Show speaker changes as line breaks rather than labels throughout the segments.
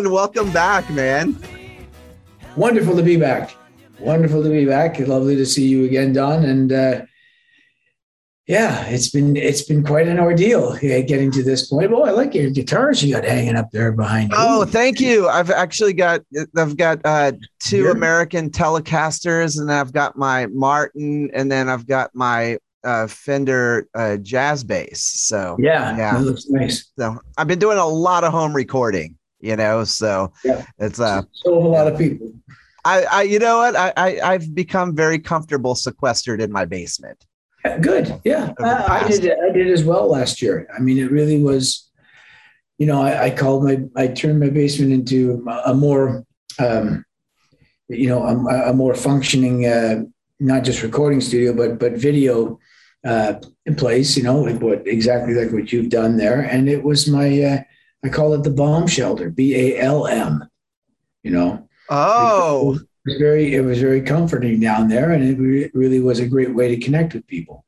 Lawrence welcome back, man.
Wonderful to be back. Wonderful to be back. Lovely to see you again, Don. And uh, yeah, it's been it's been quite an ordeal yeah, getting to this point. Oh, I like your guitars you got hanging up there behind. you.
Oh, thank you. I've actually got I've got uh, two
Here.
American Telecasters, and I've got my Martin, and then I've got my uh, Fender uh, jazz bass. So
yeah,
yeah.
looks nice.
so I've been doing a lot of home recording. You know, so
Yeah.
it's uh,
a lot of people.
I, I you know what I, I I've become very comfortable sequestered in my basement.
Good. Yeah, I, I did. I did as well last year. I mean, it really was. You know, I, I called my. I turned my basement into a more, um, you know, a, a more functioning, uh, not just recording studio, but but video uh, place. You know, like what exactly like what you've done there, and it was my. Uh, I call it the bomb shelter. B A L M. You know.
Oh,
It was very. It was very comforting down there, and it re- really was a great way to connect with people.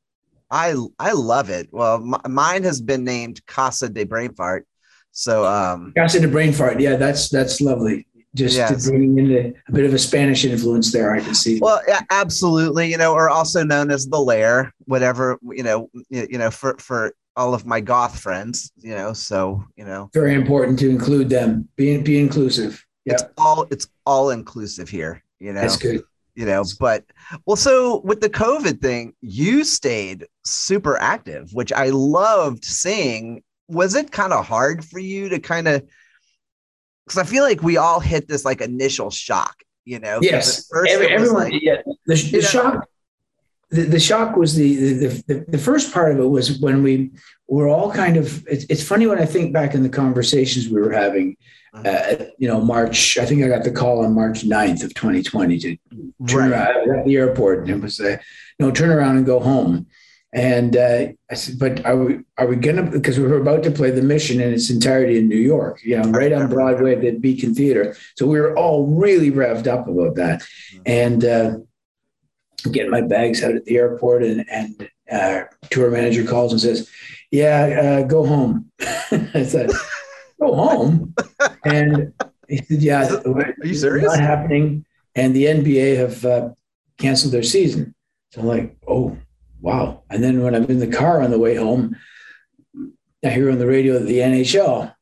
I I love it. Well, m- mine has been named Casa de Brain Fart. So um
Casa de brain fart. Yeah, that's that's lovely. Just
Yes.
to bring in a, a bit of a Spanish influence there, I can see.
well yeah, absolutely, you know, or also known as the lair, whatever, you know, y- you know, for for all of my goth friends, you know, so, you know,
Very important to include them. Be be inclusive. Yeah,
it's all it's all inclusive here, you know.
that's good.
you know but well so with the covid thing you stayed super active which i loved seeing was it kind of hard for you to kind of because i feel like we all hit this like initial shock you know?
Yes, everyone.
like-
yeah, the, the
you know-
shock. The, the shock was the, the the the first part of it was when we were all kind of. It's, it's funny when I think back in the conversations we were having. Uh, you know, March. I think I got the call on March 9th of 2020 to turn
right.
around at the airport and it was uh, no turn around and go home and uh, i said but are we are we gonna because we were about to play the mission in its entirety in new york you know right on broadway at the beacon theater so we were all really revved up about that and uh, getting my bags out at the airport and and uh, tour manager calls and says yeah uh, go home i said go home and he said yeah
Are you serious?
not happening. And the NBA have uh, canceled their season. So I'm like, oh, wow. And then when I'm in the car on the way home, I hear on the radio that the NHL,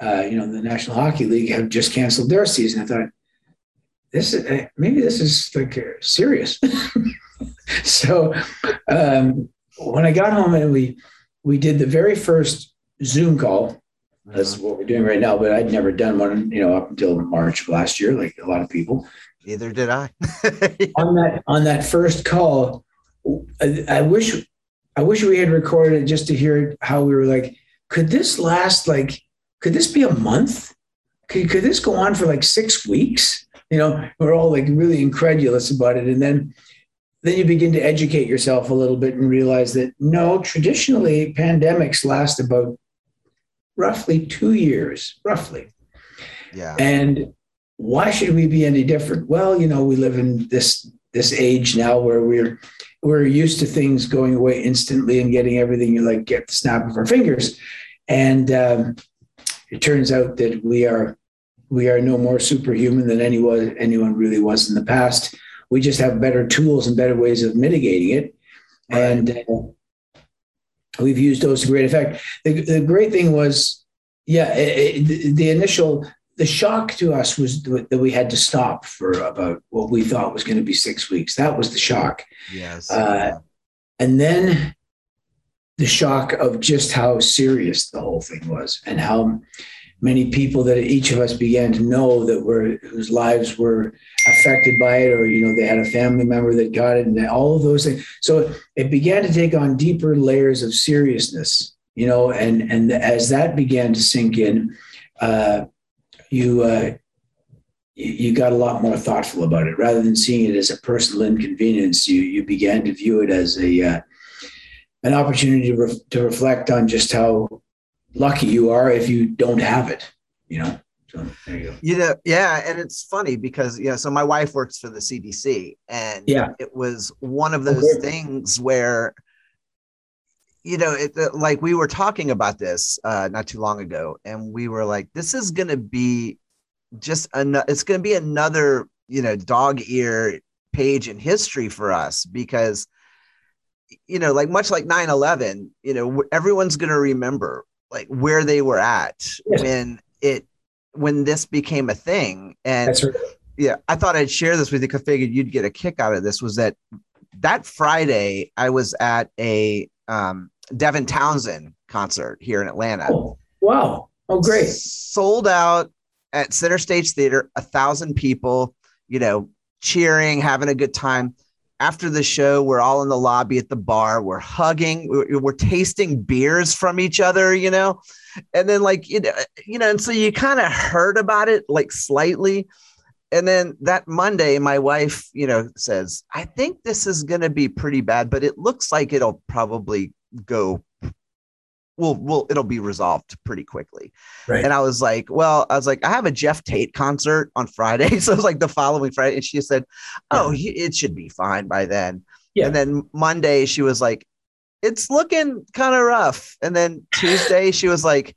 uh, you know, the National Hockey League have just canceled their season. I thought, this is uh, maybe this is like uh, serious. so um, when I got home and we we did the very first Zoom call, that's what we're doing right now. But I'd never done one, you know, up until March of last year, like a lot of people.
neither did i
On that on that first call, I, I wish I wish we had recorded it just to hear how we were like, could this last like, could this be a month? Could, could this go on for like six weeks? You know, we're all like really incredulous about it. And then then you begin to educate yourself a little bit and realize that no, traditionally pandemics last about roughly two years, roughly.
yeah
And why should we be any different? Well, you know, we live in this this age now where we're we're used to things going away instantly and getting everything you like get the snap of our fingers. And um, it turns out that we are we are no more superhuman than anyone anyone really was in the past. We just have better tools and better ways of mitigating it. And uh, we've used those to great effect. The, the great thing was, yeah, it, it, the- the initial the shock to us was that we had to stop for about what we thought was going to be six weeks. That was the shock.
yes
Uh, And then the shock of just how serious the whole thing was and how many people that each of us began to know that were whose lives were affected by it or you know they had a family member that got it and all of those things. So it began to take on deeper layers of seriousness you know and and as that began to sink in uh, you uh, you got a lot more thoughtful about it. Rather than seeing it as a personal inconvenience you you began to view it as a uh, an opportunity to, re- to reflect on just how lucky you are if you don't have it, you know. So there you go.
You know, yeah, and it's funny because yeah, so my wife works for the CDC, and
Yeah.
it was one of those
great.
things where, you know, it like we were talking about this uh, not too long ago, and we were like, this is going to be just another. It's going to be another, you know, dog ear page in history for us because, you know, like much like 9-11, you know, everyone's going to remember like where they were at
Yes.
when it when this became a thing and
That's right.
yeah i thought i'd share this with you because i figured you'd get a kick out of this was that that friday i was at a um, devin townsend concert here in atlanta
Oh, wow. Oh, great.
sold out at center stage theater a thousand people you know cheering having a good time after the show we're all in the lobby at the bar we're hugging we're, we're tasting beers from each other you know? And then like you know, you know and so you kind of heard about it like slightly. And then that monday my wife you know says i think this is going to be pretty bad but it looks like it'll probably go will will it'll be resolved pretty quickly
Right.
and I was like, well, I was like, I have a Geoff Tate concert on Friday. So it was like the following Friday. And she said, oh, he, it should be fine by then.
Yeah.
And then Monday, she was like, it's looking kind of rough. And then Tuesday, she was like,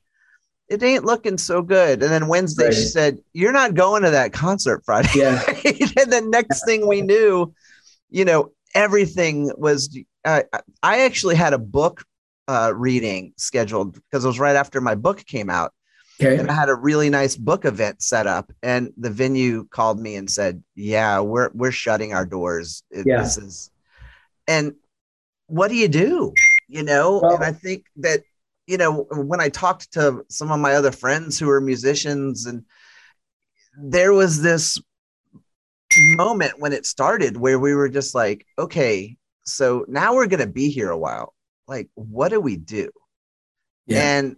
it ain't looking so good. And then Wednesday, she said, you're not going to that concert Friday.
Yeah.
and then next thing we knew, you know, everything was, uh, I actually had a book uh, reading scheduled because it was right after my book came out
Okay.
and I had a really nice book event set up. And the venue called me and said, "Yeah, we're we're shutting our doors.
Yeah.
This is." And what do you do? You know,
Well-
and I think that you know when I talked to some of my other friends who are musicians, and there was this moment when it started where we were just like, "Okay, so now we're gonna be here a while. Like, what do we do?"
Yeah.
And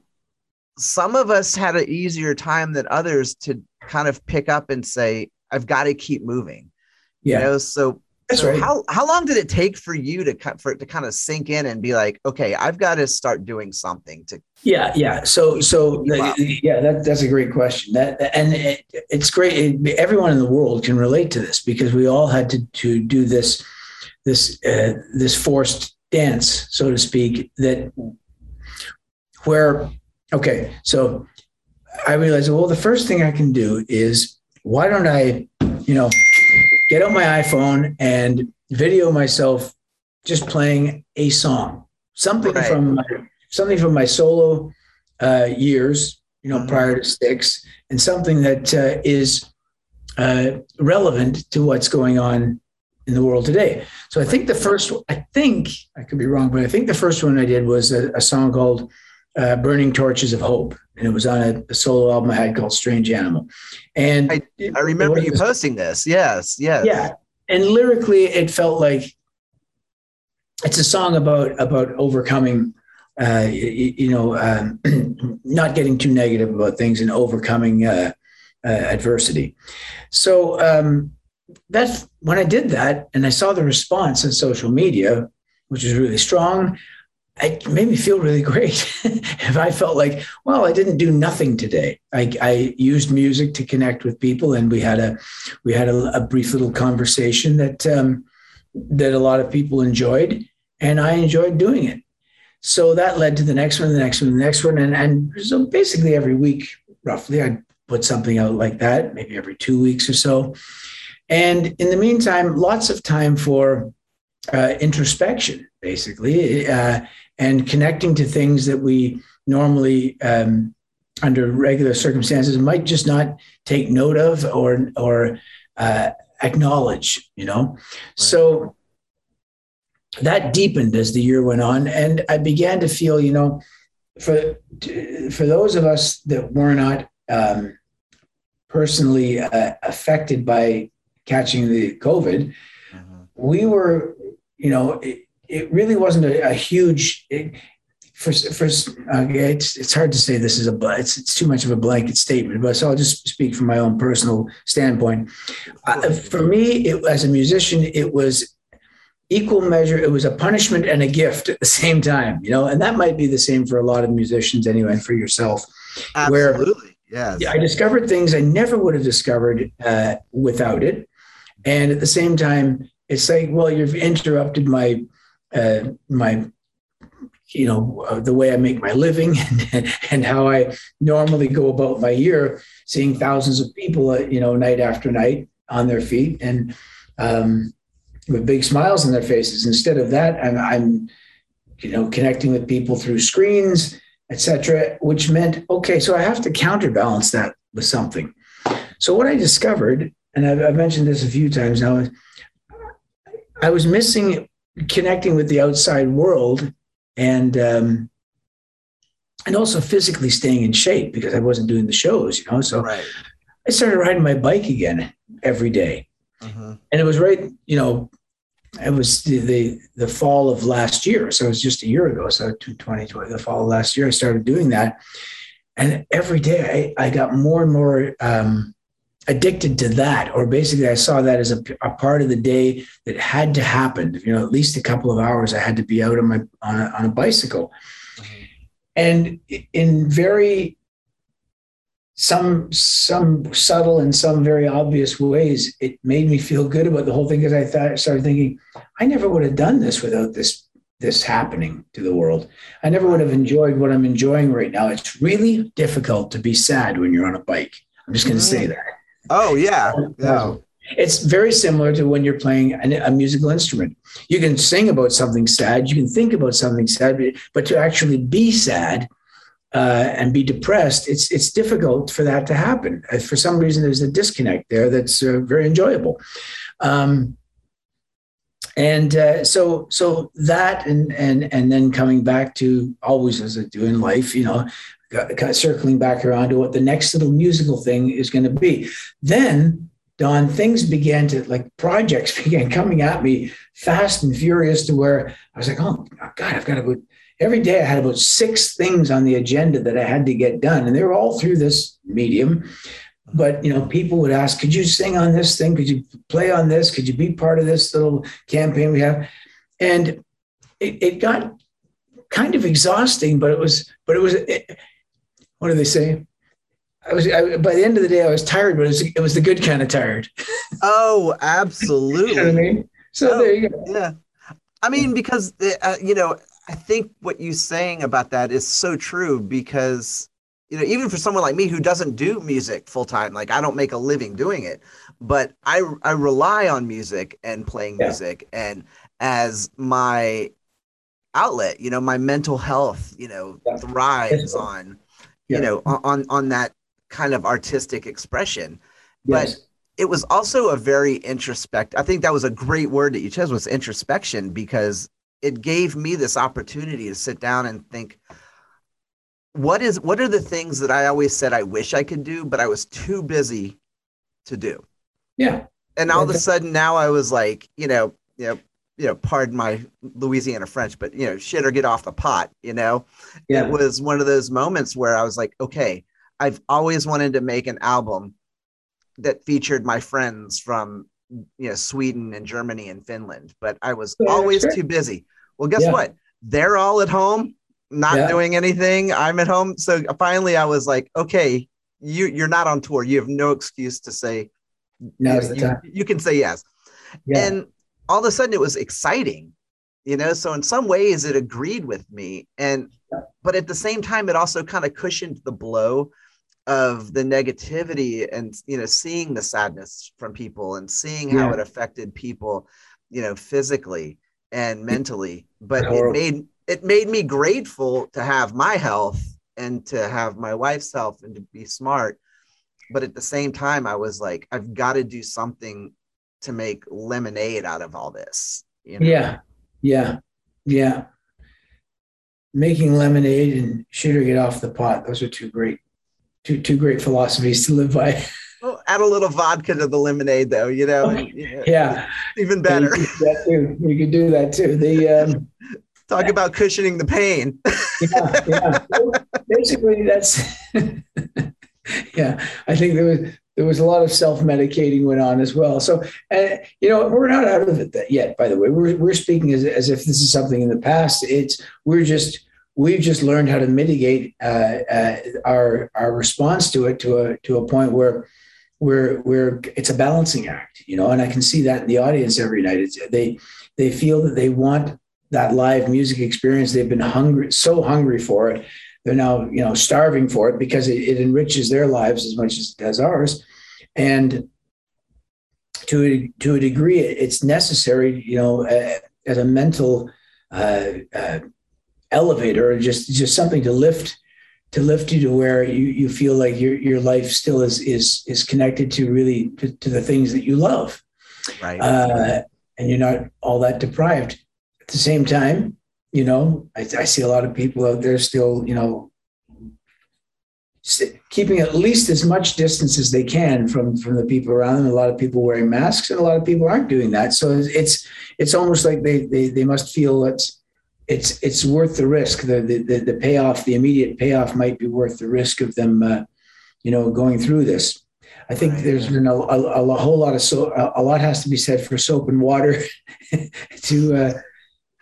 some of us had an easier time than others to kind of pick up and say, I've got to keep moving.
Yeah.
You know, so, so
right.
how how long did it take for you to cut for it to kind of sink in and be like, okay, I've got to start doing something to
Yeah, yeah. So, so
Wow.
yeah, that, that's a great question. That and it, it's great. Everyone in the world can relate to this because we all had to to do this this uh, this forced dance, so to speak. That where okay, so I realized well, the first thing I can do is why don't I, you know, get out my iPhone and video myself just playing a song, something
Right.
from my something from my solo uh, years, you know,
Mhm.
prior to six, and something that uh, is uh, relevant to what's going on in the world today. So I think the first, I think I could be wrong, but I think the first one I did was a, a song called uh, "Burning Torches of Hope," and it was on a, a solo album I had called "Strange Animal." And
I- I remember you posting this. Yes, yes.
yeah and lyrically it felt like it's a song about about overcoming uh you, you know um, not getting too negative about things and overcoming uh, uh adversity so um that's when i did that and i saw the response in social media which was really strong it made me feel really great if i felt like well i didn't do nothing today i, I used music to connect with people and we had a we had a, a brief little conversation that um, that a lot of people enjoyed, and I enjoyed doing it. So that led to the next one, the next one, the next one, and and so basically every week, roughly, I put something out like that, maybe every two weeks or so. And in the meantime, lots of time for uh, introspection, basically, uh, and connecting to things that we normally, um, under regular circumstances, might just not take note of or or uh, acknowledge. You know, so that deepened as the year went on, and I began to feel, you know, for for those of us that were not um, personally uh, affected by catching the COVID,
Mhm.
we were, you know, it, it really wasn't a, a huge. It, for for okay, it's it's hard to say this is a it's it's too much of a blanket statement, but so I'll just speak from my own personal standpoint. Uh, for me, it, as a musician, it was equal measure. It was a punishment and a gift at the same time, you know, and that might be the same for a lot of musicians anyway, and for yourself.
Absolutely. Yes.
I discovered things I never would have discovered uh, without it. And at the same time, it's like, well, you've interrupted my, uh, my, you know, uh, the way I make my living and, and how I normally go about my year, seeing thousands of people, uh, you know, night after night on their feet and um, with big smiles on their faces. Instead of that, I'm, I'm you know, connecting with people through screens etc., which meant, okay, so I have to counterbalance that with something. So what I discovered, and I've, I've mentioned this a few times now, I was missing connecting with the outside world and um, and also physically staying in shape because I wasn't doing the shows, you know. So
Right.
I started riding my bike again every day.
Mhm.
and it was right, you know, it was the, the the fall of last year, so it was just a year ago. So 2020, the fall of last year, I started doing that, and every day I, I got more and more um, addicted to that, or basically I saw that as a, a part of the day that had to happen. You know, at least a couple of hours I had to be out on my on a, on a bicycle, mm-hmm. and in very some some subtle and some very obvious ways it made me feel good about the whole thing because i thought started thinking i never would have done this without this this happening to the world. I never would have enjoyed what i'm enjoying right now. It's really difficult to be sad when you're on a bike. I'm just going to mm-hmm. say that
Oh yeah. Yeah.
it's very similar to when you're playing a, musical instrument. You can sing about something sad, you can think about something sad, but, but to actually be sad uh, and be depressed, it's it's difficult for that to happen. Uh, For some reason, there's a disconnect there that's uh, very enjoyable. Um, and uh, so so that and and and then coming back to always as I do in life, you know, Uh, got- got circling back around to what the next little musical thing is going to be. Then Don, things began to like projects began coming at me fast and furious to where I was like, oh God, I've got to go. Every day I had about six things on the agenda that I had to get done, and they were all through this medium. But you know, people would ask, "Could you sing on this thing? Could you play on this? Could you be part of this little campaign we have?" And it, it got kind of exhausting, but it was, but it was. What do they say? I was I, by the end of the day, I was tired, but it was, it was the good kind of tired.
Oh,
You know what I
absolutely.
mean? So
Oh.
there you go.
Yeah. I mean, because uh, you know, I think what you're saying about that is so true because you know, even for someone like me who doesn't do music full time, like I don't make a living doing it, but I I rely on music and playing
Yeah.
music and as my outlet, you know, my mental health, you know,
Yeah.
thrives on You know, on on- that kind of artistic expression. But
Yes.
it was also a very introspect. I think that was a great word that you chose was introspection because it gave me this opportunity to sit down and think what is what are the things that I always said I wish I could do, but I was too busy to do.
Yeah.
And all of a sudden now I was like, you know, you know, you know, pardon my Louisiana French, but you know, shit or get off the pot, you know?
Yeah.
It was one of those moments where I was like, okay, I've always wanted to make an album that featured my friends from you know Sweden and Germany and Finland, but I was
Yeah,
always
sure.
too busy. Well, guess
Yeah.
what? They're all at home, not
Yeah.
doing anything. I'm at home. So finally I was like, okay, you you're not on tour. You have no excuse to say
Now's
you,
the
you-
time.
you can say yes. And all of a sudden it was exciting, you know. So in some ways it agreed with me. And but at the same time, it also kind of cushioned the blow of the negativity and you know, seeing the sadness from people and seeing how it affected people, you know, physically and mentally. But it made it made me grateful to have my health and to have my wife's health and to be smart. But at the same time, I was like, I've got to do something to make lemonade out of all this. You know?
Yeah. Yeah. Yeah. Making lemonade and shoot or get off the pot. Those are two great, two two great philosophies to live by.
Well, add a little vodka to the lemonade, though. You know,
Okay.
Yeah,
Yeah.
even better.
You could do that too. You could do that too. The um,
Talk about cushioning the pain.
yeah, yeah. Basically, that's yeah. I think there was there was a lot of self-medicating went on as well. So, uh, you know, we're not out of it yet. By the way, we're we're speaking as, as if this is something in the past. It's we're just we've just learned how to mitigate uh, uh, our our response to it to a to a point where we're we're it's a balancing act, you know. And I can see that in the audience every night. It's, they they feel that they want that live music experience. They've been hungry, so hungry for it they're now, you know, starving for it because it, it enriches their lives as much as it does ours. And to a, to a degree, it's necessary, you know, uh, as a mental uh, uh, elevator, just just something to lift to lift you to where you, you feel like your your life still is is is connected to really to, to the things that you love,
right?
Uh, and you're not all that deprived. At the same time, you know, I, I see a lot of people out there still, you know, keeping at least as much distance as they can from from the people around them. A lot of people wearing masks, and a lot of people aren't doing that. So it's it's almost like they they they must feel that it's it's worth the risk. The the the payoff, the immediate payoff, might be worth the risk of them, uh, you know, going through this. I think there's been a, a, a whole lot of so a lot has to be said for soap and water to. Uh,
to,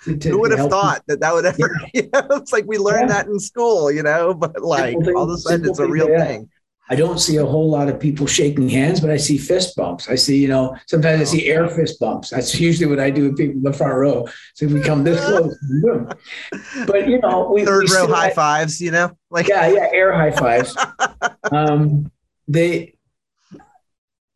Who would have thought that that would ever? Yeah. You know, it's like we learned yeah. that in school, you know, but like thing, all of a sudden it's a real thing. thing.
I don't see a whole lot of people shaking hands, but I see fist bumps. I see, you know, sometimes I see air fist bumps. That's usually what I do with people in the front row. So we come this close. but you know,
we third we row high fives, you know,
like yeah, yeah, air high fives. um, they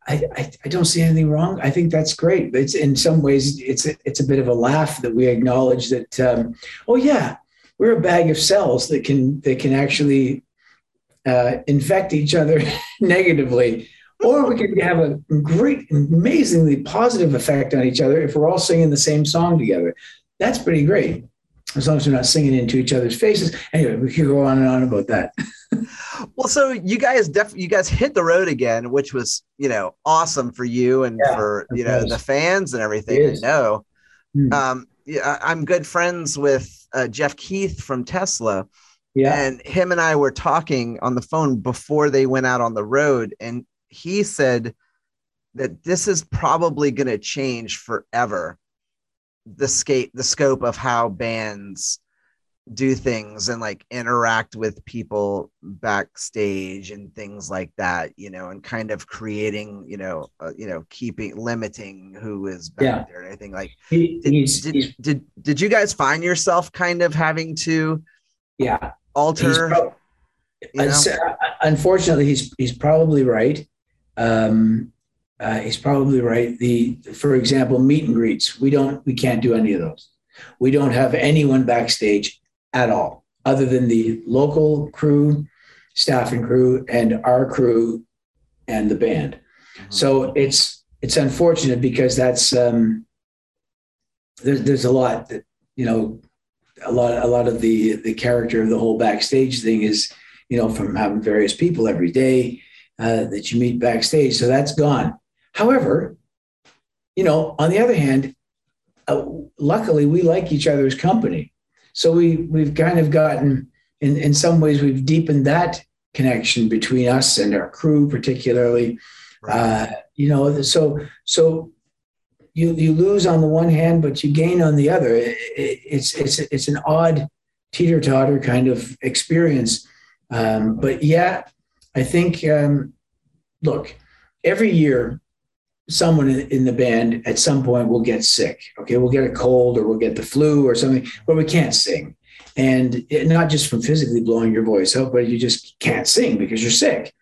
I, I, don't see anything wrong. I think that's great. It's in some ways it's a, it's a bit of a laugh that we acknowledge that. Um, oh yeah, we're a bag of cells that can that can actually uh, infect each other negatively, or we can have a great, amazingly positive effect on each other if we're all singing the same song together. That's pretty great, as long as we're not singing into each other's faces. Anyway, we could go on and on about that.
well, so you guys def you guys hit the road again, which was you know awesome for you and yeah, for you know the fans and everything. I know. Mm. Um, yeah, I'm good friends with uh, Jeff Keith from Tesla. Yeah. And him and I were talking on the phone before they went out on the road. And he said that this is probably going to change forever the scape, the scope of how bands do things and like interact with people backstage and things like that you know and kind of creating you know uh, you know keeping limiting who is back yeah. there and anything like he, did, he's, did, he's, did, did you guys find yourself kind of having to
yeah
alter pro-
you know? unfortunately he's he's probably right um uh, he's probably right the for example meet and greets we don't we can't do any of those we don't have anyone backstage at all, other than the local crew, staff and crew, and our crew and the band. Mm-hmm. So it's it's unfortunate because that's um, there's there's a lot that you know a lot a lot of the the character of the whole backstage thing is you know from having various people every day uh, that you meet backstage. So that's gone. However, you know, on the other hand, uh, luckily we like each other's company. So we we've kind of gotten in in some ways we've deepened that connection between us and our crew, particularly. Right. Uh, you know, so so you you lose on the one hand, but you gain on the other. It, it, it's it's it's an odd teeter totter kind of experience. Um, but yeah, I think um, look, every year someone in the band at some point will get sick. Okay, we'll get a cold or we'll get the flu or something, but we can't sing. And it, not just from physically blowing your voice out, but you just can't sing because you're sick.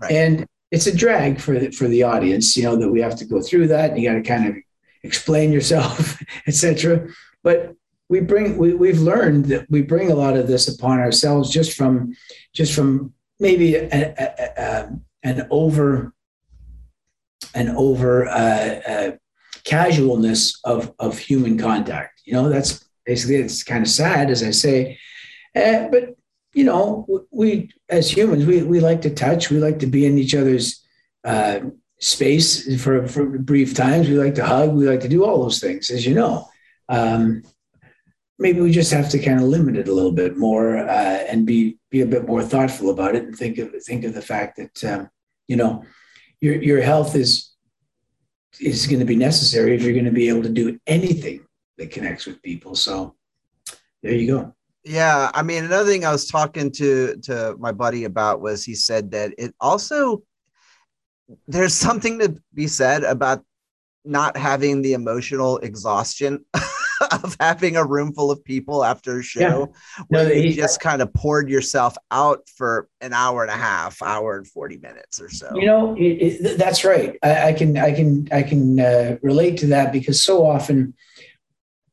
Right. And it's a drag for the, for the audience, you know, that we have to go through that. And you got to kind of explain yourself, etc. But we bring we, we've learned that we bring a lot of this upon ourselves just from just from maybe a, a, a, an over an over uh, uh, casualness of, of human contact. You know, that's basically, it's kind of sad, as I say. Uh, but, you know, we, as humans, we, we like to touch, we like to be in each other's uh, space for, for brief times. We like to hug, we like to do all those things, as you know. Um, maybe we just have to kind of limit it a little bit more uh, and be be a bit more thoughtful about it and think of think of the fact that um, you know your your health is is going to be necessary if you're going to be able to do anything that connects with people. So there you go.
Yeah, I mean, another thing I was talking to to my buddy about was he said that it also there's something to be said about not having the emotional exhaustion of having a room full of people after a show
Yeah.
where
No,
you
he-
just kind of poured yourself out for an hour and a half, hour and 40 minutes or so.
You know, it, it, that's right. I, I can, I can, I can uh, relate to that because so often,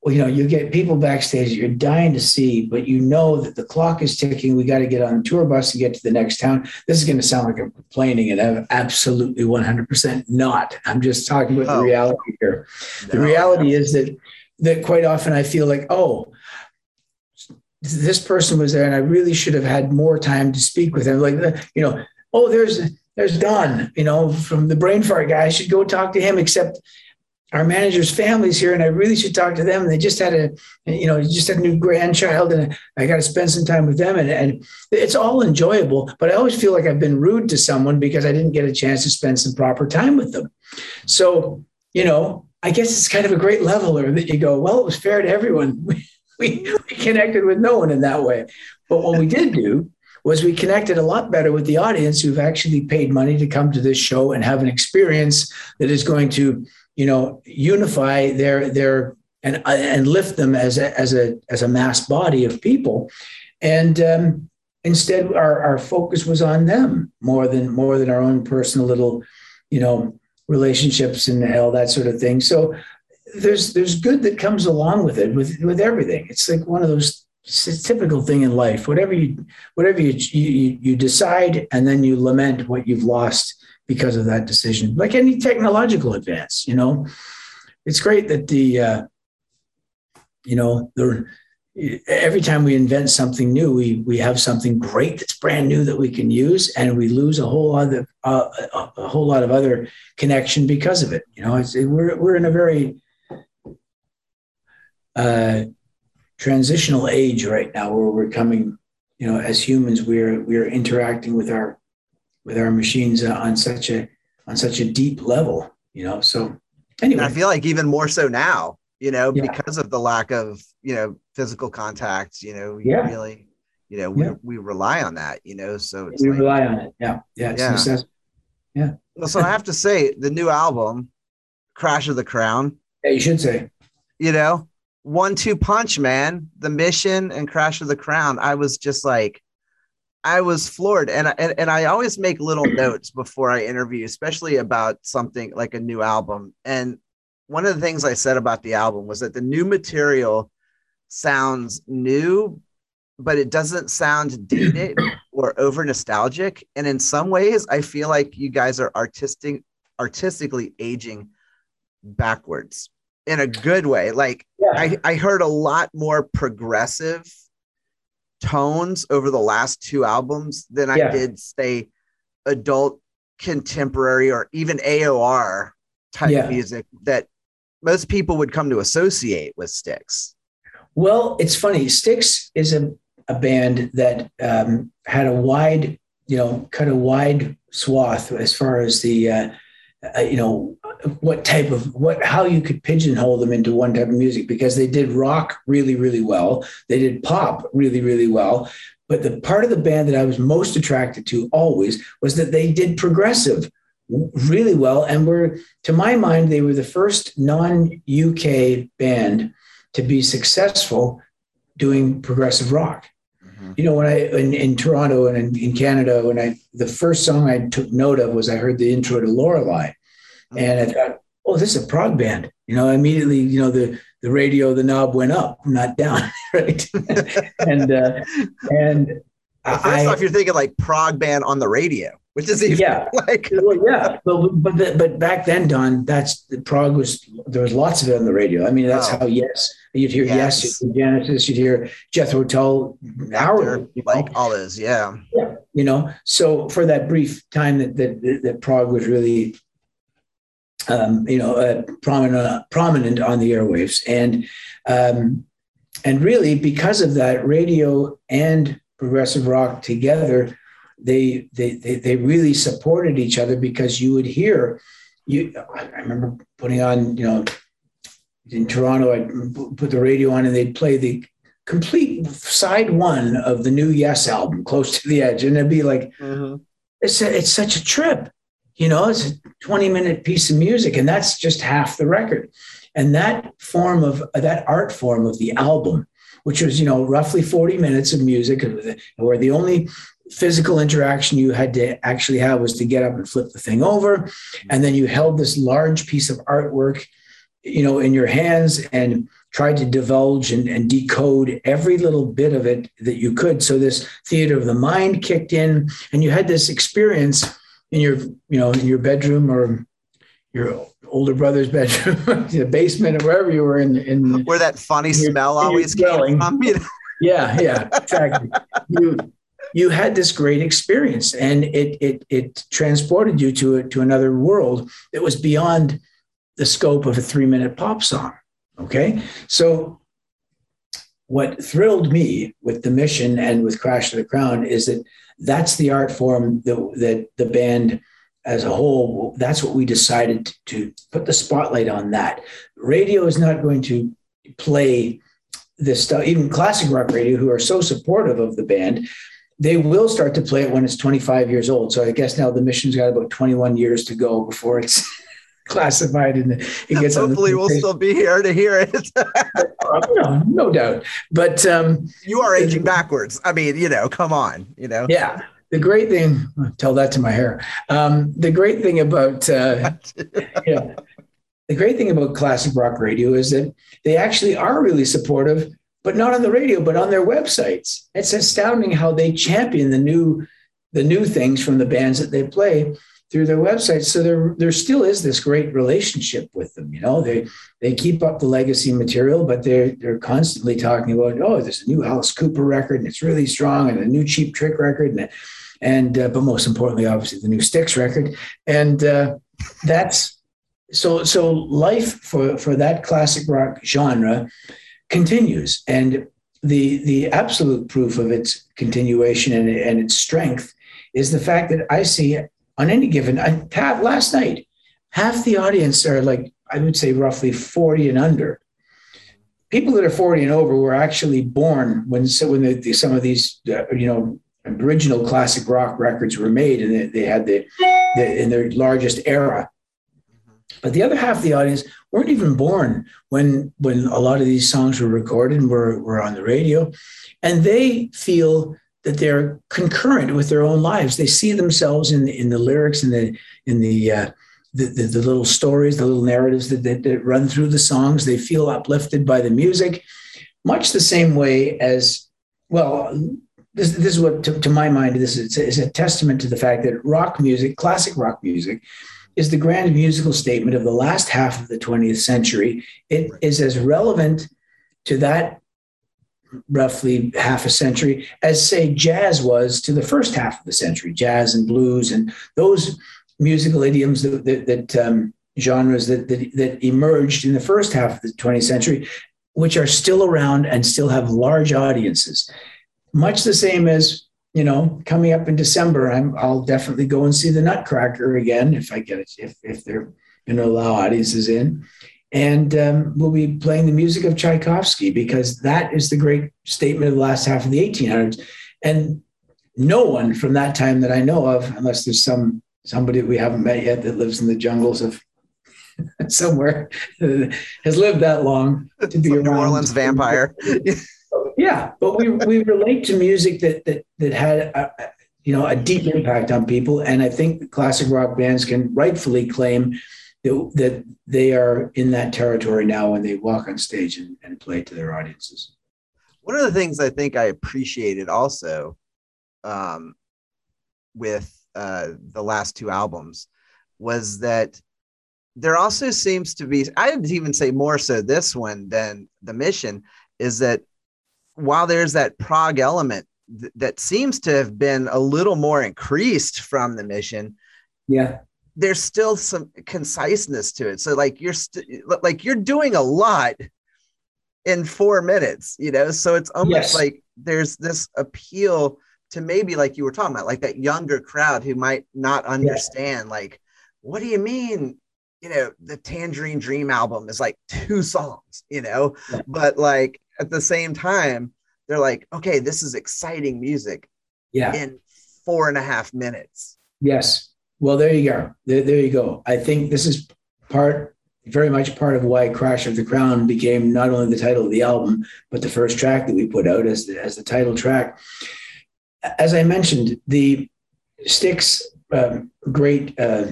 well, you know, you get people backstage that you're dying to see, but you know that the clock is ticking. We got to get on the tour bus to get to the next town. This is going to sound like I'm complaining, and I'm absolutely 100% not. I'm just talking about
Oh.
the reality here. The
No,
reality is that that quite often I feel like, oh, this person was there, and I really should have had more time to speak with them. Like, you know, oh, there's there's Don, you know, from the brain fart guy. I should go talk to him. Except our manager's family's here, and I really should talk to them. They just had a, you know, just had a new grandchild, and I got to spend some time with them. And, and it's all enjoyable, but I always feel like I've been rude to someone because I didn't get a chance to spend some proper time with them. So, you know, I guess it's kind of a great leveler that you go, well, it was fair to everyone. We, we, connected with no one in that way. But what we did do was we connected a lot better with the audience who've actually paid money to come to this show and have an experience that is going to, you know, unify their their and and lift them as a as a as a mass body of people. And um, instead, our our focus was on them more than more than our own personal little, you know, relationships and all that sort of thing. So there's there's good that comes along with it with with everything. It's like one of those typical thing in life. Whatever you whatever you you, you decide and then you lament what you've lost because of that decision. Like any technological advance, you know, it's great that the uh, you know the every time we invent something new, we we have something great that's brand new that we can use, and we lose a whole other uh, a, whole lot of other connection because of it. You know, it's, we're we're in a very uh, transitional age right now where we're coming. You know, as humans, we're we're interacting with our with our machines on such a on such a deep level. You know, so
And
anyway,
I feel like even more so now, you know,
Yeah.
because of the lack of, you know, physical contact, you know, you
Yeah.
really, you know, we,
Yeah.
we rely on that, you know, so it's
we
like,
rely on it. Yeah, yeah, it's
Yeah.
necess-
well, so I have to say the new album, Crash of the Crown,
yeah, you should say.
you know, one two punch, man. The mission and Crash of the Crown. I was just like, I was floored, and I, and, and I always make little notes before I interview, especially about something like a new album. And one of the things I said about the album was that the new material sounds new, but it doesn't sound dated or over nostalgic. And in some ways, I feel like you guys are artistic, artistically aging backwards in a good way. Like
Yeah,
I, I heard a lot more progressive tones over the last two albums than I did, say, adult contemporary or even AOR type
Yeah.
music that most people would come to associate with Styx.
Well, it's funny. Styx is a, a band that um, had a wide, you know, kind of wide swath as far as the, uh, uh, you know, what type of what how you could pigeonhole them into one type of music because they did rock really really well, they did pop really really well, but the part of the band that I was most attracted to always was that they did progressive really well and were to my mind they were the first non-UK band to be successful doing progressive rock. You know, when I in, in Toronto and in, in Canada, when I the first song I took note of was I heard the intro to Lorelei, and I thought, oh, this is a prog band. You know, immediately, you know, the the radio, the knob went up, not down, right? and uh, and
Well, first
I,
off, you're thinking like prog band on the radio, which is even
Yeah.
like
well, yeah, but but the- but back then, Don, that's the prog was there was lots of it on the radio. I mean, that's
Oh.
how yes, you'd hear yes,
Yes.
you'd hear Genesis, you'd hear Jethro Tull, hourly, you know?
like all those, yeah. yeah,
you know. So for that brief time that that, that, that prog was really, um, you know, uh, prominent prominent on the airwaves, and um, and really because of that, radio and progressive rock together they, they they they really supported each other because you would hear you I remember putting on, you know, in Toronto, I'd put the radio on and they'd play the complete side one of the new Yes album, Close to the Edge. And it'd be like,
Mm-hmm.
it's, a, it's such a trip. You know, it's a 20 minute piece of music, and that's just half the record. And that form of that art form of the album, which was, you know, roughly 40 minutes of music, where the only physical interaction you had to actually have was to get up and flip the thing over. And then you held this large piece of artwork, you know, in your hands and tried to divulge and, and decode every little bit of it that you could. So this theater of the mind kicked in, and you had this experience in your, you know, in your bedroom or your older brother's bedroom, the basement, or wherever you were in. in
Where that funny smell always came from. You know?
yeah, yeah, exactly. you you had this great experience, and it it it transported you to to another world that was beyond the scope of a three minute pop song. Okay, so what thrilled me with the mission and with Crash to the Crown is that that's the art form that, that the band as a whole that's what we decided to put the spotlight on that radio is not going to play this stuff even classic rock radio who are so supportive of the band they will start to play it when it's 25 years old. So i guess now the mission's got about 21 years to go before it's classified and it gets
Hopefully, we'll still be here to hear it.
no, no doubt. But um
you are aging backwards. I mean, you know, come on, you know.
yeah. The great thing tell that to my hair. Um, the great thing about uh, yeah, the great thing about classic rock radio is that they actually are really supportive but not on the radio but on their websites. It's astounding how they champion the new the new things from the bands that they play through their websites. So there there still is this great relationship with them you know? They they keep up the legacy material but they're they're constantly talking about oh there's a new alice cooper record and it's really strong and a new cheap trick record and and uh, but most importantly obviously the new Styx record. And uh, that's so so life for for that classic rock genre continues. And the the absolute proof of its continuation and, and its strength is the fact that i see on any given I, Pat, last night half the audience are like i would say roughly 40 and under. People that are 40 and over were actually born when so when the, the, some of these uh, you know original classic rock records were made and they, they had the, the in their largest era. But the other half of the audience weren't even born when when a lot of these songs were recorded and were, were on the radio. And they feel that they're concurrent with their own lives. They see themselves in in the lyrics and the in the, uh, the, the the little stories the little narratives that, that, that run through the songs. They feel uplifted by the music much the same way as well this, this is what to, to my mind this is, is a testament to the fact that rock music classic rock music is the grand musical statement of the last half of the 20th century. It is as relevant to that roughly half a century as, say, jazz was to the first half of the century, jazz and blues and those musical idioms that, that, that um, genres that, that, that emerged in the first half of the 20th century, which are still around and still have large audiences. Much the same as you know, coming up in December, I'm, I'll definitely go and see the Nutcracker again if I get it, if, if they're going to allow audiences in. And um, we'll be playing the music of Tchaikovsky because that is the great statement of the last half of the 1800s. And no one from that time that I know of, unless there's some somebody we haven't met yet that lives in the jungles of somewhere, has lived that long to be a.
New Orleans vampire.
Yeah, but we we relate to music that that that had a, you know a deep impact on people, and I think classic rock bands can rightfully claim that that they are in that territory now when they walk on stage and, and play to their audiences.
One of the things I think I appreciated also um, with uh, the last two albums was that there also seems to be, I would even say more so this one than The Mission, is that while there's that prog element th- that seems to have been a little more increased from The Mission,
Yeah,
there's still some conciseness to it. So like you're st- like you're doing a lot in four minutes, you know. So it's almost
Yes.
like there's this appeal to maybe like you were talking about, like that younger crowd who might not understand, yeah. like, what do you mean? You know, the Tangerine Dream album is like two songs, you know, yeah. but like at the same time, they're like, okay, this is exciting music.
Yeah.
In four and a half minutes.
Yes. Well, there you go. There, there you go. I think this is part very much part of why Crash of the Crown became not only the title of the album, but the first track that we put out as the, as the title track. As I mentioned, the Styx um, great uh,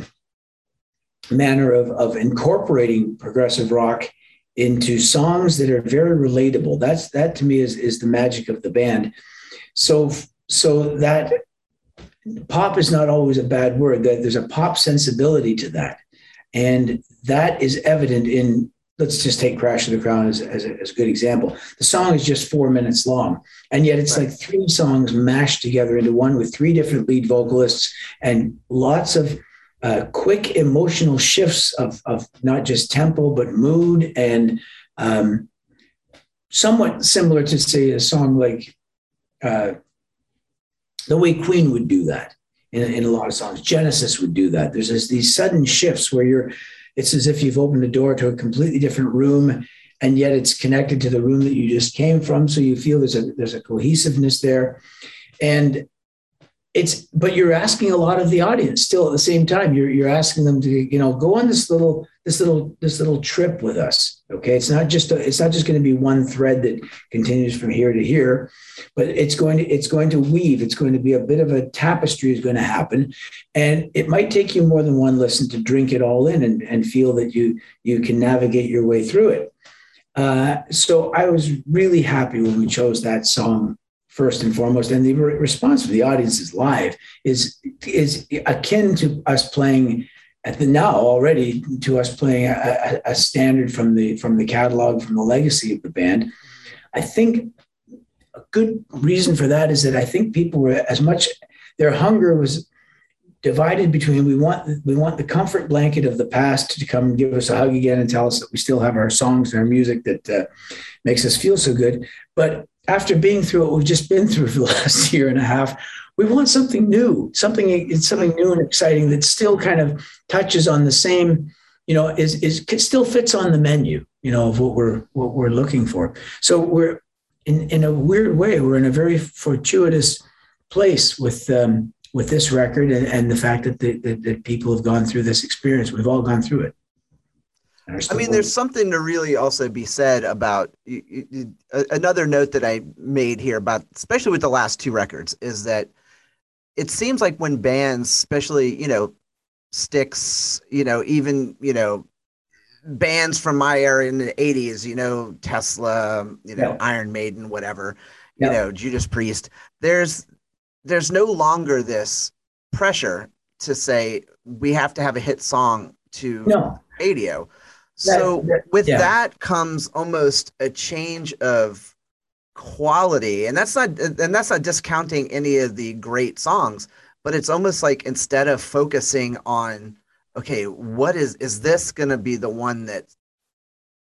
manner of, of incorporating progressive rock into songs that are very relatable. That's that to me is, is the magic of the band. So so that pop is not always a bad word. That there's a pop sensibility to that. And that is evident in, let's just take Crash of the Crown as, as, a, as a good example. The song is just four minutes long, and yet it's right. like three songs mashed together into one with three different lead vocalists and lots of uh, quick emotional shifts of, of not just tempo, but mood and um, somewhat similar to, say, a song like uh, the way Queen would do that in, in a lot of songs. Genesis would do that. There's this, these sudden shifts where you're, it's as if you've opened a door to a completely different room, and yet it's connected to the room that you just came from. So you feel there's a there's a cohesiveness there, and it's but you're asking a lot of the audience still at the same time. You're you're asking them to you know go on this little this little this little trip with us okay? It's not just a, it's not just going to be one thread that continues from here to here but it's going to it's going to weave. It's going to be a bit of a tapestry is going to happen. And it might take you more than one listen to drink it all in and, and feel that you you can navigate your way through it. Uh, so i was really happy when we chose that song first and foremost. And the response of the audience is live is is akin to us playing at the now already to us playing a, a, standard from the from the catalog from the legacy of the band. I think a good reason for that is that i think people were as much their hunger was divided between we want we want the comfort blanket of the past to come give us a hug again and tell us that we still have our songs and our music that uh, makes us feel so good. But after being through what we've just been through for the last year and a half we want something new, something it's something new and exciting that still kind of touches on the same, you know, is is still fits on the menu, you know, of what we're what we're looking for. So we're in in a weird way, we're in a very fortuitous place with um, with this record and, and the fact that, the, that that people have gone through this experience. We've all gone through it.
I mean, there's something to really also be said about you, you, another note that I made here about, especially with the last two records, is that it seems like when bands, especially, you know, Styx, you know, even, you know, bands from my era in the 80s, you know, Tesla, you know, yeah. Iron Maiden, whatever, yeah. you know, Judas Priest, there's there's no longer this pressure to say we have to have a hit song to no. radio. So that, with yeah. that comes almost a change of quality and that's not and that's not discounting any of the great songs but it's almost like instead of focusing on okay what is is this going to be the one that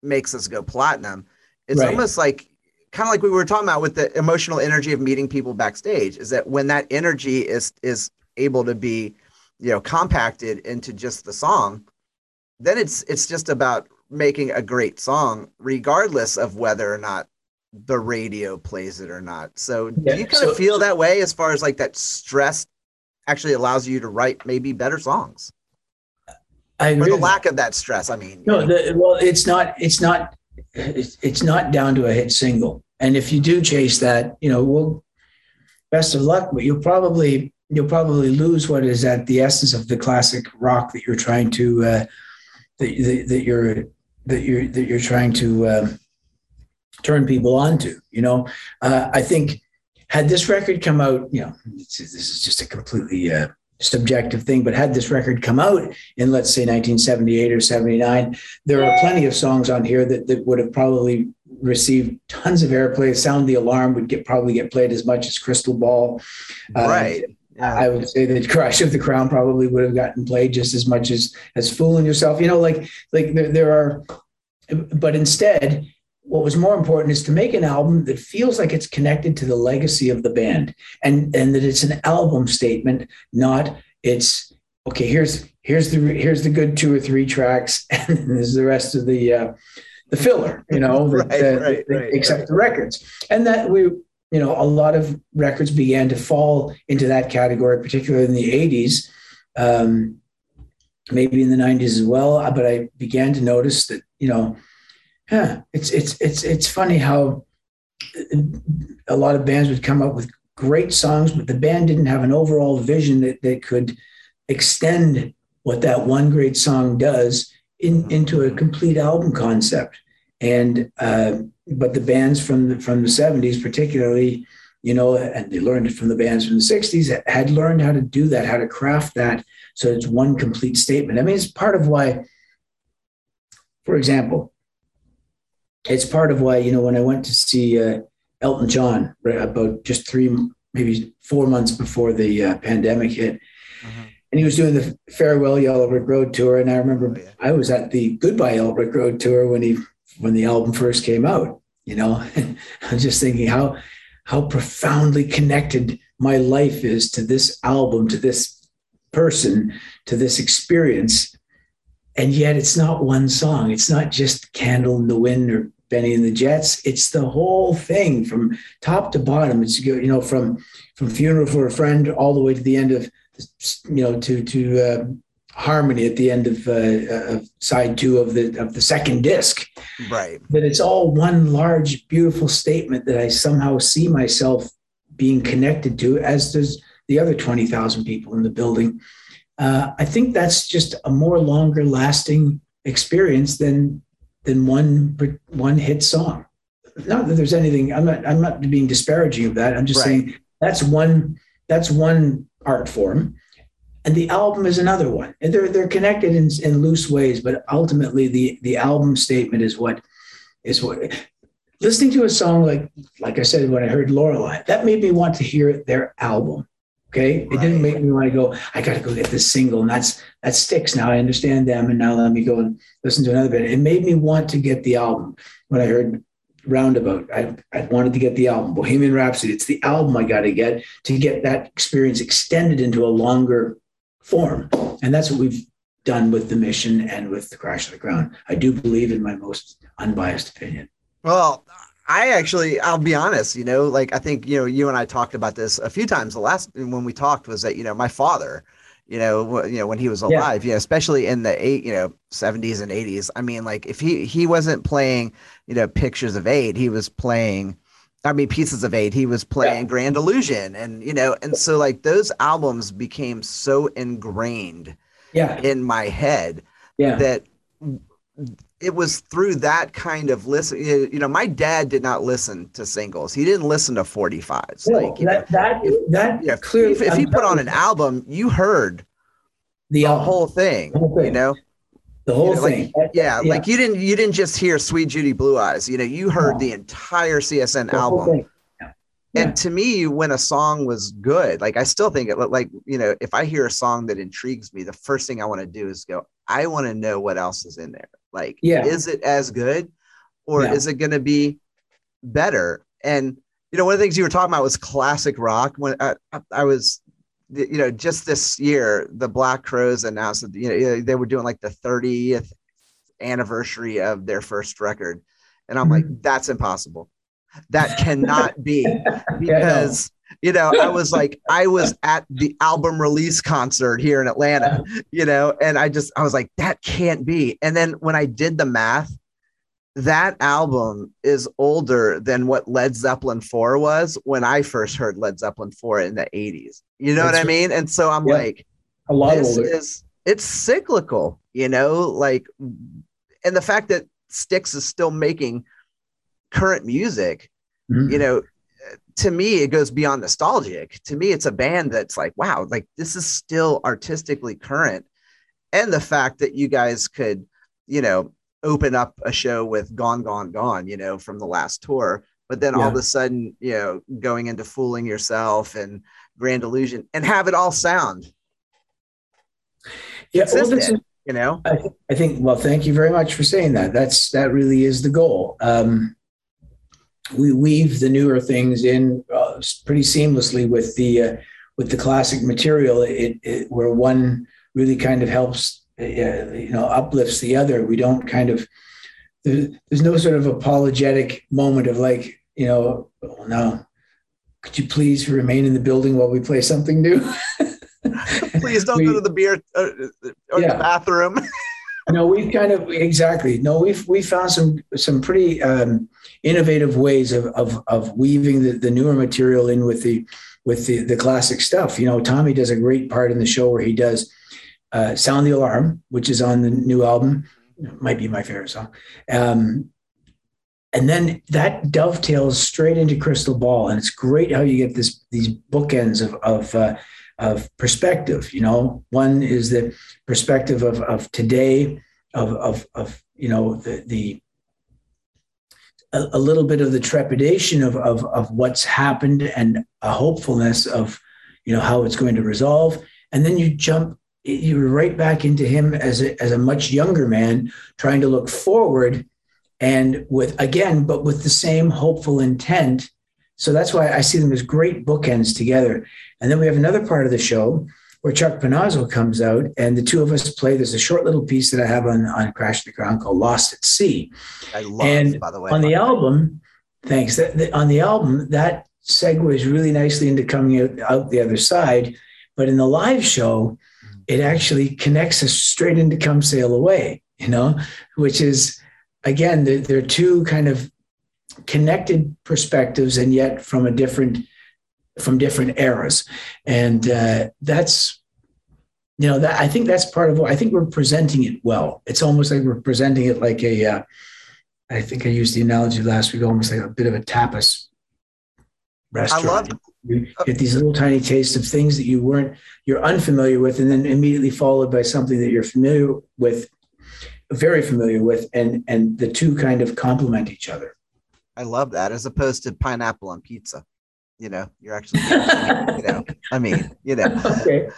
makes us go platinum it's right. almost like kind of like we were talking about with the emotional energy of meeting people backstage is that when that energy is is able to be you know compacted into just the song then it's it's just about making a great song regardless of whether or not the radio plays it or not. So yeah, do you kind so, of feel that way as far as like that stress actually allows you to write maybe better songs?
I agree.
Or the lack of that stress. I mean,
no, the, well, it's not, it's not, it's, it's not down to a hit single. And if you do chase that, you know, well, best of luck, but you'll probably, you'll probably lose what is at the essence of the classic rock that you're trying to, uh, that, that, you're, that you're, that you're trying to, um, turn people onto. You know, uh, I think had this record come out, you know, this is just a completely uh, subjective thing, but had this record come out in, let's say, 1978 or 79, there are plenty of songs on here that, that would have probably received tons of airplay. Sound the Alarm would get probably get played as much as Crystal Ball.
Uh, right.
I would say that Crash of the Crown probably would have gotten played just as much as as Fooling Yourself. You know, like like there, there are, but instead what was more important is to make an album that feels like it's connected to the legacy of the band and and that it's an album statement not it's okay here's here's the here's the good two or three tracks and there's the rest of the uh, the filler you know
Right,
the,
right,
the-
right,
except the records. And that we you know a lot of records began to fall into that category particularly in the 80s um, maybe in the 90s as well. Uh, but i began to notice that you know yeah it's it's it's it's funny how a lot of bands would come up with great songs but the band didn't have an overall vision that, that could extend what that one great song does in, into a complete album concept. And uh, but the bands from the from the 70s particularly you know and they learned it from the bands from the 60s had learned how to do that how to craft that. So it's one complete statement. I mean it's part of why for example it's part of why you know when i went to see uh, elton john right, about just three maybe four months before the uh, pandemic hit
Mhm.
and he was doing the farewell yellow brick road tour and i remember
Oh,
i was at the goodbye yellow brick road tour when he when the album first came out you know? I'm just thinking how how profoundly connected my life is to this album to this person to this experience. And yet it's not one song. It's not just candle in the wind or benny and the jets. It's the whole thing from top to bottom. It's you know from from funeral for a friend all the way to the end of you know to to uh, harmony at the end of, uh, of side two of the of the second disc.
Right.
that it's all one large beautiful statement that i somehow see myself being connected to as does the other 20000 people in the building. Uh, i think that's just a more longer lasting experience than than one one hit song. Not that there's anything i'm not i'm not being disparaging of that. I'm just
Right.
saying that's one that's one art form and the album is another one. And they're they're connected in, in loose ways but ultimately the the album statement is what is what listening to a song like like i said when i heard lorelei that made me want to hear their album okay? It didn't make me want to go i gotta go get this single and that's that sticks now i understand them and now let me go and listen to another bit. It made me want to get the album. When i heard roundabout i, I wanted to get the album. Bohemian rhapsody it's the album i got to get to get that experience extended into a longer form and that's what we've done with the mission and with the crash of the crown i do believe in my most unbiased opinion
Well, I actually, I'll be honest, you know, like I think, you know, you and I talked about this a few times. The last when we talked was that, you know, my father, you know, you know, when he was
Yeah.
alive, you know, especially in the eight, you know, 70s and 80s. I mean, like if he he wasn't playing, you know, pictures of eight, he was playing I mean, pieces of Eight. He was playing Grand Illusion, and you know, and so like those albums became so ingrained
yeah.
in my head
yeah.
that it was through that kind of listen you know my dad did not listen to singles. He didn't listen to 45s
No,
like you know,
that that that
yeah,
clearly
if, if he put on an album you heard
the
the whole thing
whole
you know
the whole
you know, like,
thing
yeah, like you didn't you didn't just hear suite judy blue eyes you know you heard
No.
the entire csn
the
album.
Yeah.
and to me when a song was good like i still think it like you know if i hear a song that intrigues me the first thing i want to do is go i want to know what else is in there like
Yeah.
is it as good or
Yeah.
is it going to be better and you know one of the things you were talking about was classic rock when I, I, I was you know just this year the black crowes announced that you know they were doing like the 30th anniversary of their first record. And i'm like mm-hmm. that's impossible. That cannot be because you know i was like i was at the album release concert here in atlanta uh-huh. you know and i just i was like that can't be. And then when i did the math that album is older than what led zeppelin 4 was when i first heard led zeppelin 4 in the 80s you know
That's
what i mean and so i'm
Yeah.
like
a lot
this
older.
is it's cyclical you know like and the fact that Styx is still making current music
Mhm.
you know to me it goes beyond nostalgic to me it's a band that's like wow like this is still artistically current and the fact that you guys could you know open up a show with gone gone gone you know from the last tour but then all of a sudden you know going into fooling yourself and grand illusion and have it all sound
Yeah, well, is.
You know,
I, th- I think. Well, thank you very much for saying that. That's that really is the goal. Um, we weave the newer things in uh, pretty seamlessly with the uh, with the classic material. It, it, where one really kind of helps, uh, you know, uplifts the other. We don't kind of there's no sort of apologetic moment of like, you know, oh, no, could you please remain in the building while we play something new?
please don't we, go to the beer uh, or yeah. the bathroom.
no, we've kind of exactly. No, we've we found some some pretty um, innovative ways of of of weaving the, the newer material in with the with the the classic stuff. You know, Tommy does a great part in the show where he does uh, "Sound the Alarm," which is on the new album. It might be my favorite song. Um, and then that dovetails straight into Crystal Ball, and it's great how you get this these bookends of of uh, of perspective. You know, one is the perspective of of today, of of of you know the the a, little bit of the trepidation of, of of what's happened and a hopefulness of you know how it's going to resolve, and then you jump you're right back into him as a, as a much younger man trying to look forward and with again but with the same hopeful intent. So that's why i see them as great bookends together. And then we have another part of the show where chuck panozzo comes out and the two of us play. There's a short little piece that i have on, on crash the crown called lost at sea.
I love,
and
by the way.
on the album thanks. That, the, on the album that segues really nicely into coming out, out the other side. But in the live show mm. it actually connects us straight into Come Sail Away, you know, which is, again, they're, they're two kind of connected perspectives and yet from a different from different eras. And uh, that's you know that i think that's part of what i think we're presenting it well. It's almost like we're presenting it like a. Uh, I think i used the analogy last week almost like a bit of a tapas restaurant
I love,
you get these little tiny tastes of things that you weren't you're unfamiliar with, and then immediately followed by something that you're familiar with, very familiar with, and and the two kind of complement each other.
I love that, as opposed to pineapple on pizza. You know, you're actually, you know, I mean, you know. Okay.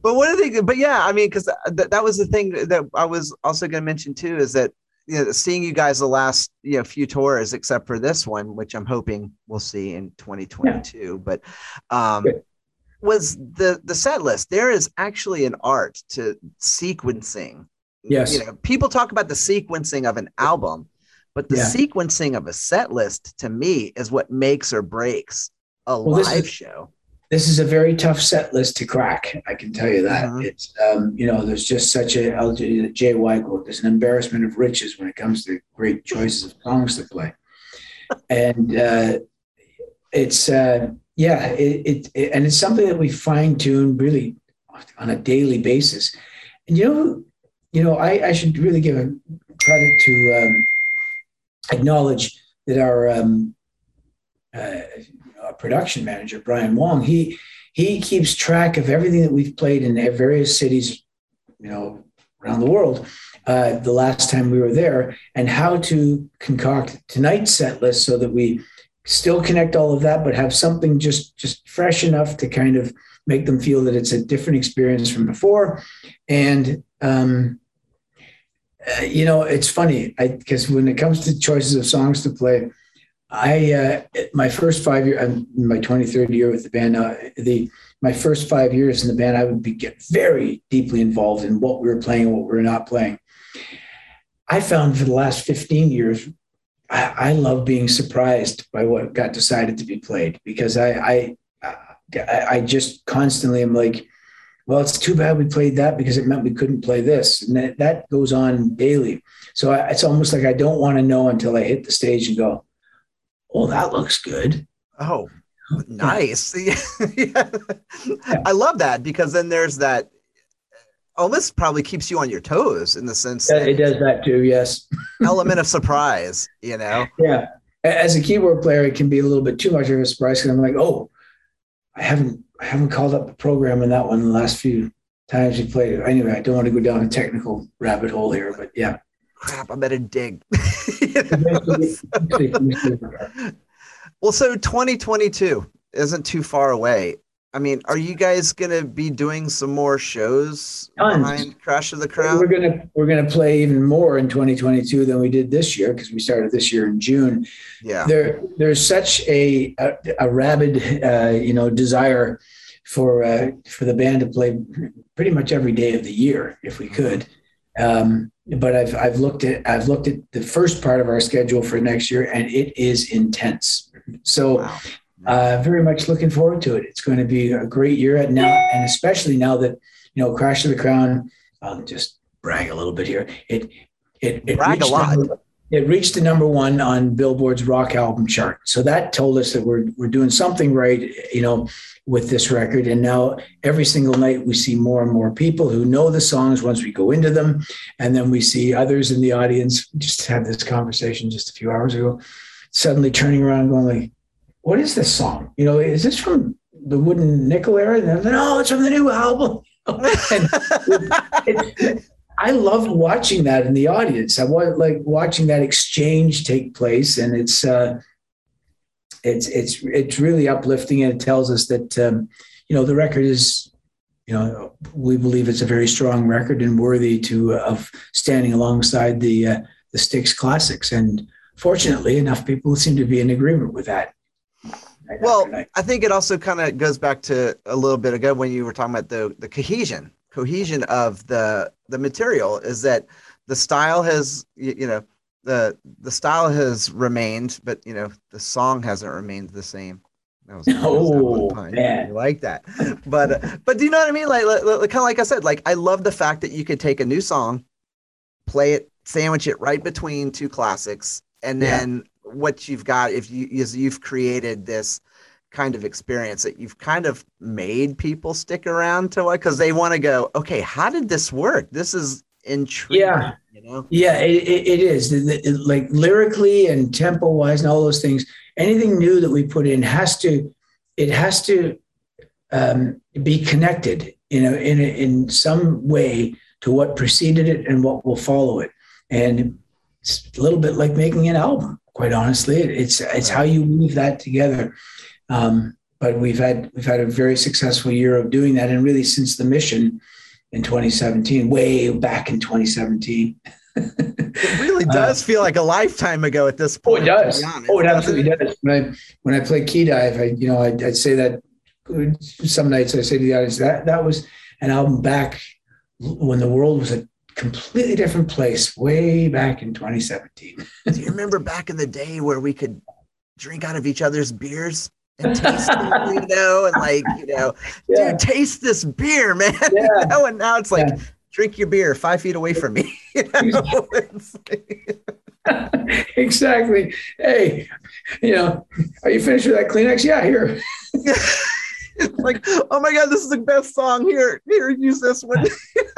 But what are they? But yeah, I mean, because th- that was the thing that I was also going to mention too is that you know, seeing you guys the last you know few tours, except for this one, which I'm hoping we'll see in 2022. Yeah. But um, was the the set list? There is actually an art to sequencing.
Yes,
you know, people talk about the sequencing of an album, but the yeah. sequencing of a set list to me is what makes or breaks a well, live is, show
this is a very tough set list to crack. I can tell you that. Uh-huh. It's um, you know, there's just such a LJ Jay. There's an embarrassment of riches when it comes to great choices of songs to play, and uh, it's uh, yeah, it, it, it, and it's something that we fine tune really on a daily basis. And you know, you know, I, I should really give a credit to um, acknowledge that our um, uh, production manager, Brian Wong, he he keeps track of everything that we've played in various cities, you know, around the world. Uh, the last time we were there, and how to concoct tonight's set list so that we still connect all of that, but have something just just fresh enough to kind of make them feel that it's a different experience from before. And um, uh, you know, it's funny because when it comes to choices of songs to play, I uh, my first five year, I'm my 23rd year with the band. Uh, the my first five years in the band, I would be get very deeply involved in what we were playing what we were not playing. I found for the last 15 years, I, I love being surprised by what got decided to be played because I, I I just constantly am like, well, it's too bad we played that because it meant we couldn't play this, and that, that goes on daily. So I, it's almost like I don't want to know until I hit the stage and go oh, that looks good.
Oh, nice. yeah. I love that because then there's that oh, almost probably keeps you on your toes in the sense
yeah, it does that too, yes.
element of surprise, you know?
Yeah. As a keyboard player, it can be a little bit too much of a surprise because I'm like, oh, I haven't I haven't called up the program in that one the last few times we played it. Anyway, I don't want to go down a technical rabbit hole here, but yeah
crap, I better dig. well, so 2022 isn't too far away. I mean, are you guys gonna be doing some more shows
Tons.
behind Crash of the Crown?
We're gonna we're gonna play even more in 2022 than we did this year because we started this year in June.
Yeah.
There there's such a a, a rabid uh, you know desire for uh, for the band to play pretty much every day of the year if we could. Um, but I've I've looked at I've looked at the first part of our schedule for next year and it is intense. So
Wow.
Uh, very much looking forward to it. It's going to be a great year at now, and especially now that you know Crash of the Crown. I'll just brag a little bit here. It it, it
Brag a
reached
lot.
Number, it reached the number one on Billboard's rock album chart. So that told us that we're we're doing something right, you know, with this record. And now every single night we see more and more people who know the songs once we go into them, and then we see others in the audience. Just had this conversation just a few hours ago. Suddenly turning around, going like what is this song? You know, is this from the Wooden Nickel era? And no, it's from the new album. and it, I love watching that in the audience. I want like watching that exchange take place, and it's uh, it's it's it's really uplifting, and it tells us that um, you know the record is. You know, we believe it's a very strong record and worthy to uh, of standing alongside the uh, the Styx classics. And fortunately, enough people seem to be in agreement with that.
Well. I think it also kind of goes back to a little bit ago when you were talking about the the cohesion cohesion of the the material is that the style has you, you know the the style has remained, but you know the song hasn't remained the same. That was, that that
Oh,
pun.
man.
You like that, but uh, but do you know what I mean? Like, like, like kind of like I said, like I love the fact that you could take a new song, play it, sandwich it right between two classics, and
Yeah.
then what you've got if you is you've created this kind of experience that you've kind of made people stick around to it because they want to go, okay, how did this work? This is intriguing.
Yeah.
You know?
Yeah, it, it, it is. The- it- like lyrically and tempo wise and all those things, anything new that we put in has to, it has to um, be connected, you know, in, in some way to what preceded it and what will follow it. And it's a little bit like making an album, quite honestly. It's, it's how you weave that together. Um, but we've had, we've had a very successful year of doing that. And really since the mission in 2017, way back in 2017.
It really does feel like a lifetime ago at this
Uh, Oh,
point.
it does. Oh, it absolutely does. When I when I play Khedive, I you know I'd, I'd say that some nights I say to the audience that that was an album back when the world was a completely different place, way back in 2017.
Do you remember back in the day where we could drink out of each other's beers and taste them, you know, and like, you know,
Yeah,
dude, taste this beer, man.
Yeah.
You know, and now it's like,
Yeah.
drink your beer five feet away from me. You know?
Exactly. Hey, you know, are you finished with that Kleenex? Yeah, here.
like, oh my God, this is the best song. Here, here, use this one.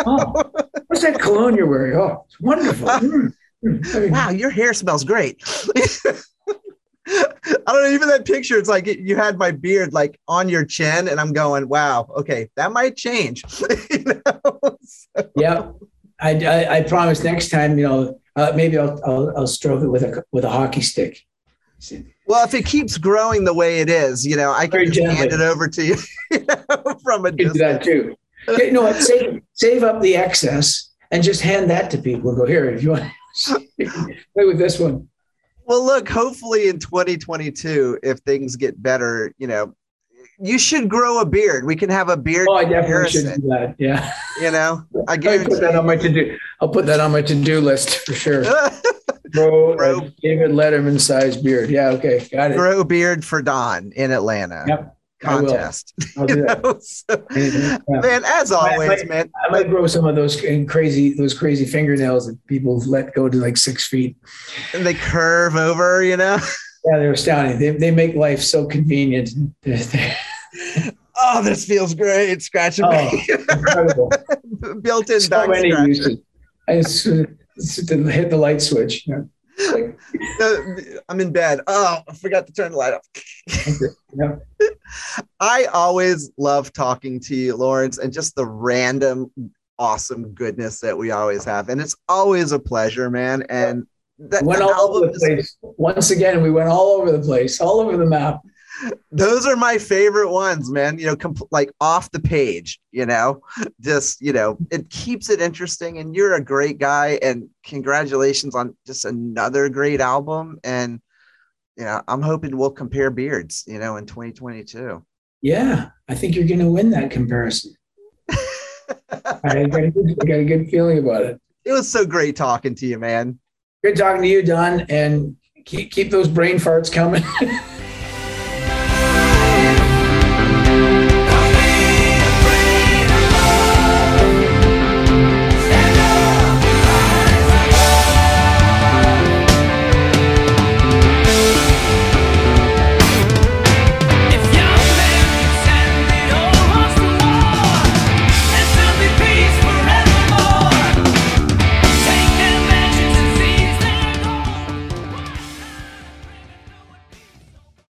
Oh, what's that cologne you're wearing? Oh, it's wonderful. Mm, mm.
Wow, your hair smells great. I don't know, even that picture, it's like you had my beard like on your chin, and I'm going, wow, okay, that might change. You know? So-
Yeah, I, I, I promise next time, you know, uh, maybe I'll, I'll I'll stroke it with a with a hockey stick.
Well, if it keeps growing the way it is, you know, I can
Very
just hand it over to you, you know, from a
You can do that too. You know what? Save save up the excess and just hand that to people and go here if you want. Play with this one.
Well, look, hopefully in 2022, if things get better, you know, you should grow a beard. We can have a beard
Oh, I definitely should do that. Yeah,
You know, I guarantee.
put that on my to do. I'll put that on my to do list for sure. Grow
Grow-
a David Letterman sized beard. Yeah, okay, got it.
grow beard for Don in Atlanta
Yep, I will.
contest.
I'll.
So, mm-hmm.
Yeah.
man, as always,
might-
man.
I might grow some of those crazy those crazy fingernails that people let go to like six feet.
And they curve over, you know.
Yeah, they're astounding. They, they make life so convenient.
Oh, this feels great. Scratching
Oh, incredible.
built-in
so many uses. I just, just hit the light switch. You know, like,
I'm in bed. Oh, I forgot to turn the light off.
yeah.
I always love talking to you, Lawrence, and just the random awesome goodness that we always have. And it's always a pleasure, man. And that
went
the
all over
album
the
is-
Once again, we went all over the place, all over the map.
Those are my favorite ones, man. You know, compl- like off the page, you know, just, you know, it keeps it interesting. And you're a great guy. And congratulations on just another great album. And, you know, I'm hoping we'll compare beards, you know, in 2022.
Yeah, I think you're going to win that comparison. I, got a good, I got a good feeling about it.
It was so great talking to you, man.
Good talking to you, Don, and keep keep those brain farts coming.